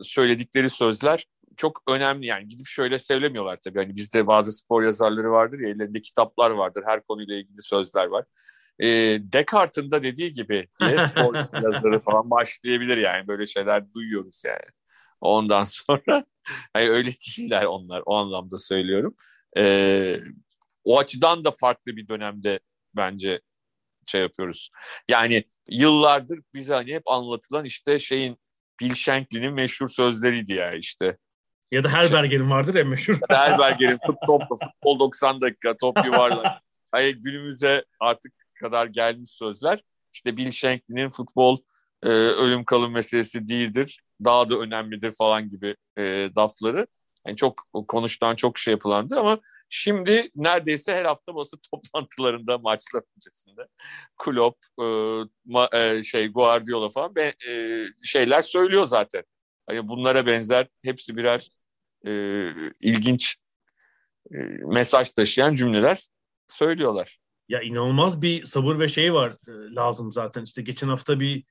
söyledikleri sözler çok önemli yani gidip şöyle söylemiyorlar tabii. Hani bizde bazı spor yazarları vardır ya ellerinde kitaplar vardır. Her konuyla ilgili sözler var. E, Descartes'in da dediği gibi diye spor yazarı falan başlayabilir yani. Böyle şeyler duyuyoruz yani. Ondan sonra hani öyle değiller onlar o anlamda söylüyorum. E, o açıdan da farklı bir dönemde bence şey yapıyoruz. Yani yıllardır bize hani hep anlatılan işte şeyin Bill Shankly'nin meşhur sözleriydi ya işte. Ya da Herberger'in vardır ya meşhur. Herberger'in tut topla futbol 90 dakika top yuvarlak. Hayır günümüze artık kadar gelmiş sözler. İşte Bill Shankly'nin futbol e, ölüm kalım meselesi değildir. Daha da önemlidir falan gibi e, lafları. Yani çok konuşulan çok şey yapılandı ama şimdi neredeyse her hafta basın toplantılarında maçlar öncesinde Klopp, e, ma, e, şey Guardiola falan be, e, şeyler söylüyor zaten. Hani bunlara benzer hepsi birer e, ilginç e, mesaj taşıyan cümleler söylüyorlar. Ya inanılmaz bir sabır ve şey var e, lazım zaten. İşte geçen hafta bir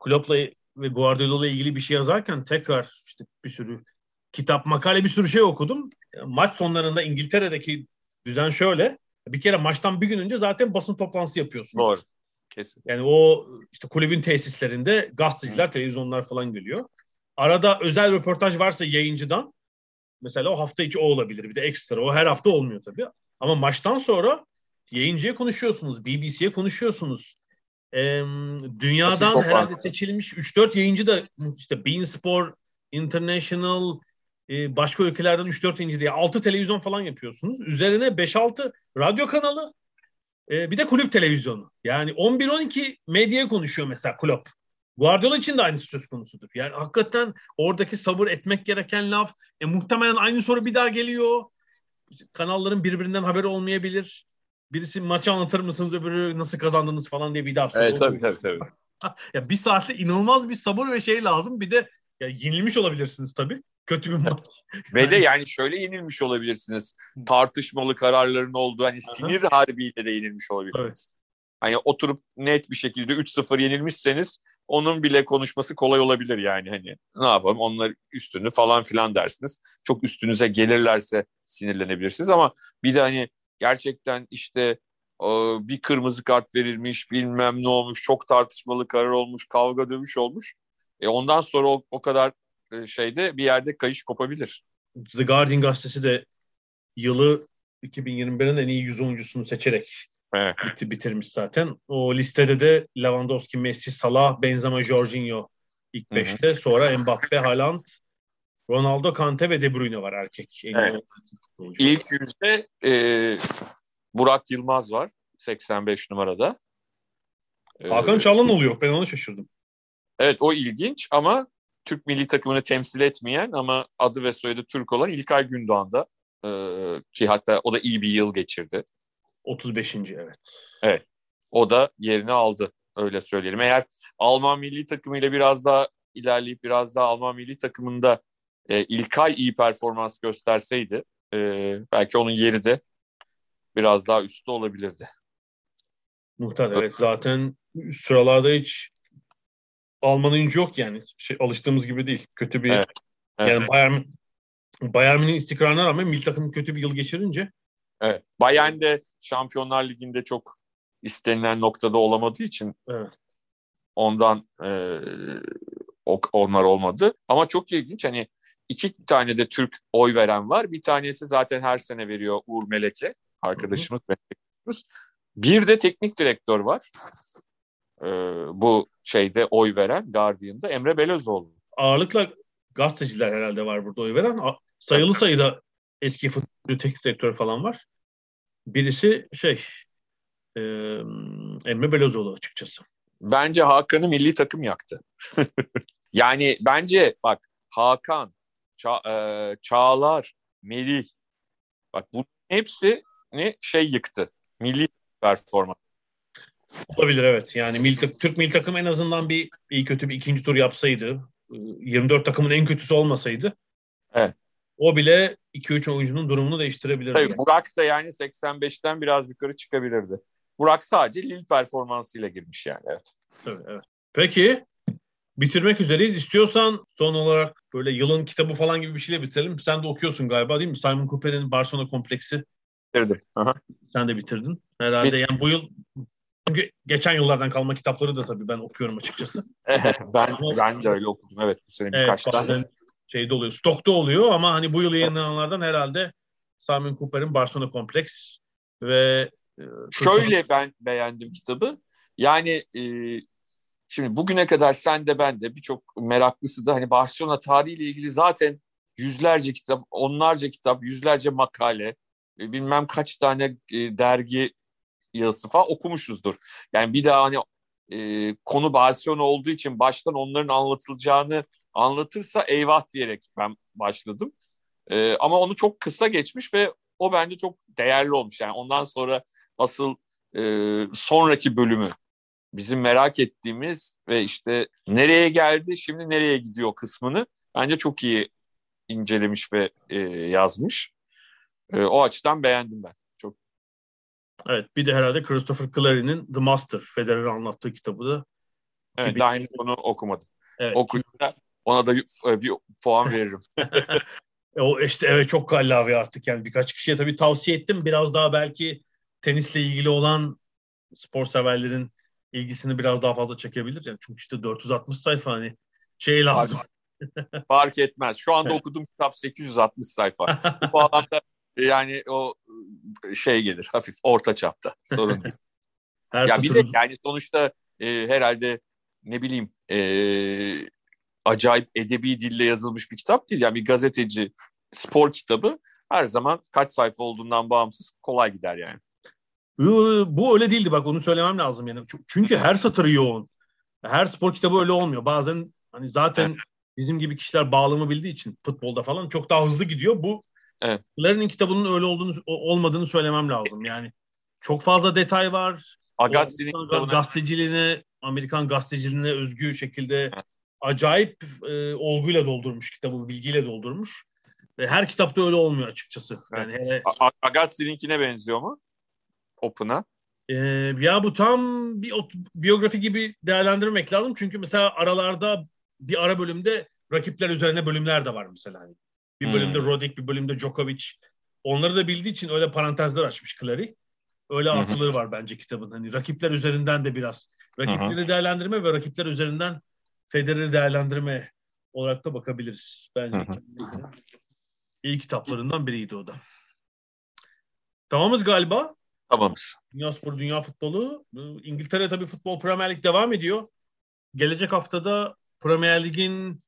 Klopp'la ve Guardiola'la ilgili bir şey yazarken tekrar işte bir sürü kitap, makale bir sürü şey okudum. Maç sonlarında İngiltere'deki düzen şöyle. Bir kere maçtan bir gün önce zaten basın toplantısı yapıyorsunuz. Doğru. Kesin. Yani o işte kulübün tesislerinde gazeteciler, televizyonlar falan geliyor. Arada özel röportaj varsa yayıncıdan mesela o hafta içi o olabilir. Bir de ekstra. O her hafta olmuyor tabii. Ama maçtan sonra yayıncıya konuşuyorsunuz. BBC'ye konuşuyorsunuz. Ee, dünyadan herhalde seçilmiş 3-4 yayıncı da işte Bein Sport International e, başka ülkelerden 3-4 yayıncı diye 6 televizyon falan yapıyorsunuz. Üzerine 5-6 radyo kanalı e, bir de kulüp televizyonu. Yani 11-12 medyaya konuşuyor mesela kulüp. Guardiola için de aynı söz konusudur. Yani hakikaten oradaki sabır etmek gereken laf. E, muhtemelen aynı soru bir daha geliyor. Kanalların birbirinden haberi olmayabilir. Birisi maçı anlatır mısınız öbürü nasıl kazandınız falan diye bir daha Evet tabii tabii tabii. ya bir saatte inanılmaz bir sabır ve şey lazım. Bir de ya yenilmiş olabilirsiniz tabii. Kötü bir maç. Ve de yani şöyle yenilmiş olabilirsiniz. Tartışmalı kararların olduğu hani sinir harbiyle de yenilmiş olabilirsiniz. Evet. Hani oturup net bir şekilde 3-0 yenilmişseniz onun bile konuşması kolay olabilir yani hani ne yapalım onlar üstünü falan filan dersiniz. Çok üstünüze gelirlerse sinirlenebilirsiniz ama bir de hani gerçekten işte bir kırmızı kart verilmiş bilmem ne olmuş çok tartışmalı karar olmuş kavga dövüş olmuş. E ondan sonra o, o kadar e, şeyde bir yerde kayış kopabilir. The Guardian gazetesi de yılı 2021'in en iyi 100 oyuncusunu seçerek Evet. bitti, bitirmiş zaten. O listede de Lewandowski, Messi, Salah, Benzema, Jorginho ilk Hı hı. beşte. Sonra Mbappe, Haaland, Ronaldo, Kante ve De Bruyne var erkek. Evet. İlk yüzde e, Burak Yılmaz var 85 numarada. E, Hakan Çalhanoğlu yok. Ben ona şaşırdım. Evet o ilginç ama Türk milli takımını temsil etmeyen ama adı ve soyadı Türk olan İlkay Gündoğan da e, ki hatta o da iyi bir yıl geçirdi. 35. evet. O da yerini aldı öyle söyleyelim. Eğer Alman milli takımıyla biraz daha ilerleyip biraz daha Alman milli takımında e, İlkay iyi performans gösterseydi e, belki onun yeri de biraz daha üstte olabilirdi. Muhtemelen evet. Zaten sıralarda hiç Alman oyuncu yok yani. Şey, alıştığımız gibi değil. Kötü bir Evet. Evet. yani Bayern Bayern Münih'in istikrarına rağmen milli takım kötü bir yıl geçirince Evet. Bayern de Şampiyonlar Ligi'nde çok istenilen noktada olamadığı için Evet. ondan e, onlar olmadı. Ama çok ilginç hani iki tane de Türk oy veren var. Bir tanesi zaten her sene veriyor Uğur Meleke arkadaşımız. meslektaşımız. Bir de teknik direktör var. E, bu şeyde oy veren Guardian'da Emre Belözoğlu. ağırlıkla gazeteciler herhalde var burada oy veren. Sayılı sayıda eski futbolcu teknik direktör falan var. Birisi şey e, Emre Belözoğlu açıkçası. Bence Hakan'ı milli takım yaktı. yani bence bak Hakan, Ça- e, Çağlar, Melih bak bu hepsini şey yıktı. Milli performans. Olabilir evet. Yani milli, Türk milli takım en azından bir iyi kötü bir ikinci tur yapsaydı, e, 24 takımın en kötüsü olmasaydı Evet. o bile 2-3 oyuncunun durumunu değiştirebilirdi. Tabii yani. Burak da yani 85'ten biraz yukarı çıkabilirdi. Burak sadece Lille performansıyla girmiş yani evet. Tabii, evet. Peki bitirmek üzereyiz. İstiyorsan son olarak böyle yılın kitabı falan gibi bir şeyle bitirelim. Sen de okuyorsun galiba değil mi? Simon Cooper'in Barcelona kompleksi. Bitirdim. Aha. Sen de bitirdin. Herhalde Bitirdim. yani bu yıl çünkü geçen yıllardan kalma kitapları da tabii ben okuyorum açıkçası. ben ben de öyle okudum evet bu sene Evet, birkaç tane. Şeyde oluyor. Stokta oluyor ama hani bu yıl yayınlananlardan herhalde Simon Cooper'in Barcelona kompleks ve e, Şöyle ben beğendim kitabı. Yani e, şimdi bugüne kadar sen de ben de birçok meraklısı da hani Barcelona tarihiyle ilgili zaten yüzlerce kitap, onlarca kitap, yüzlerce makale, e, bilmem kaç tane e, dergi yazısı falan okumuşuzdur. Yani bir daha hani e, konu Barcelona olduğu için baştan onların anlatılacağını anlatırsa eyvah diyerek ben başladım. E, ama onu çok kısa geçmiş ve o bence çok değerli olmuş. Yani ondan sonra asıl e, sonraki bölümü bizim merak ettiğimiz ve işte nereye geldi şimdi nereye gidiyor kısmını bence çok iyi incelemiş ve e, yazmış. E, o açıdan beğendim ben. Çok evet bir de herhalde Christopher Clary'nin The Master Federer'i anlattığı kitabı da evet, 2000 daha henüz onu okumadım. evet, Okuyunca ona da e, bir puan veririm. E, O işte evet çok gallavi artık yani birkaç kişiye tabii tavsiye ettim. Biraz daha belki tenisle ilgili olan spor severlerin ilgisini biraz daha fazla çekebilir. Yani çünkü işte 460 sayfa hani şey lazım. Fark etmez. Şu anda okuduğum kitap 860 sayfa. Bu bağlamda e, yani o şey gelir hafif orta çapta sorun değil. Her ya bir de yani sonuçta e, herhalde ne bileyim e, acayip edebi dille yazılmış bir kitap değil. Yani bir gazeteci spor kitabı her zaman kaç sayfa olduğundan bağımsız kolay gider yani. Bu öyle değildi bak onu söylemem lazım yani. Çünkü- her satırı yoğun. Her spor kitabı öyle olmuyor. Bazen hani zaten bizim gibi kişiler bağlamı bildiği için futbolda falan çok daha hızlı gidiyor. Bu Evet. Larry'nin kitabının öyle olduğunu olmadığını söylemem lazım. Yani çok fazla detay var. Agassi'nin gazeteciliğine, Amerikan gazeteciliğine özgü şekilde acayip e, olguyla doldurmuş kitabı, bilgiyle doldurmuş. Ve her kitapta öyle olmuyor açıkçası. Yani hele, A- Agassi'ninkine benziyor mu? Open'a. e, ya bu tam bir biyografi gibi değerlendirmek lazım. Çünkü mesela aralarda bir ara bölümde rakipler üzerine bölümler de var mesela. Hani bir Hmm. bölümde Roddick, bir bölümde Djokovic. Onları da bildiği için öyle parantezler açmış Clary. Öyle artıları var bence kitabın. Hani rakipler üzerinden de biraz rakipleri değerlendirme ve rakipler üzerinden Federer'i değerlendirme olarak da bakabiliriz bence. Hı hı. İyi kitaplarından biriydi o da. Tamamız galiba. Tamamız. Dünya Spor, Dünya Futbolu. İngiltere tabii futbol Premier Lig devam ediyor. Gelecek haftada Premier Lig'in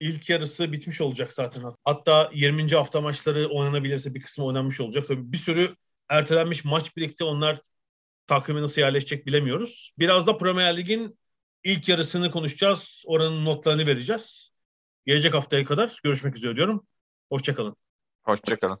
ilk yarısı bitmiş olacak zaten. Hatta 20. hafta maçları oynanabilirse bir kısmı oynanmış olacak. Tabii bir sürü ertelenmiş maç birlikte onlar takvime nasıl yerleşecek bilemiyoruz. Biraz da Premier Lig'in ilk yarısını konuşacağız. Oranın notlarını vereceğiz. Gelecek haftaya kadar görüşmek üzere diyorum. Hoşçakalın. Hoşçakalın.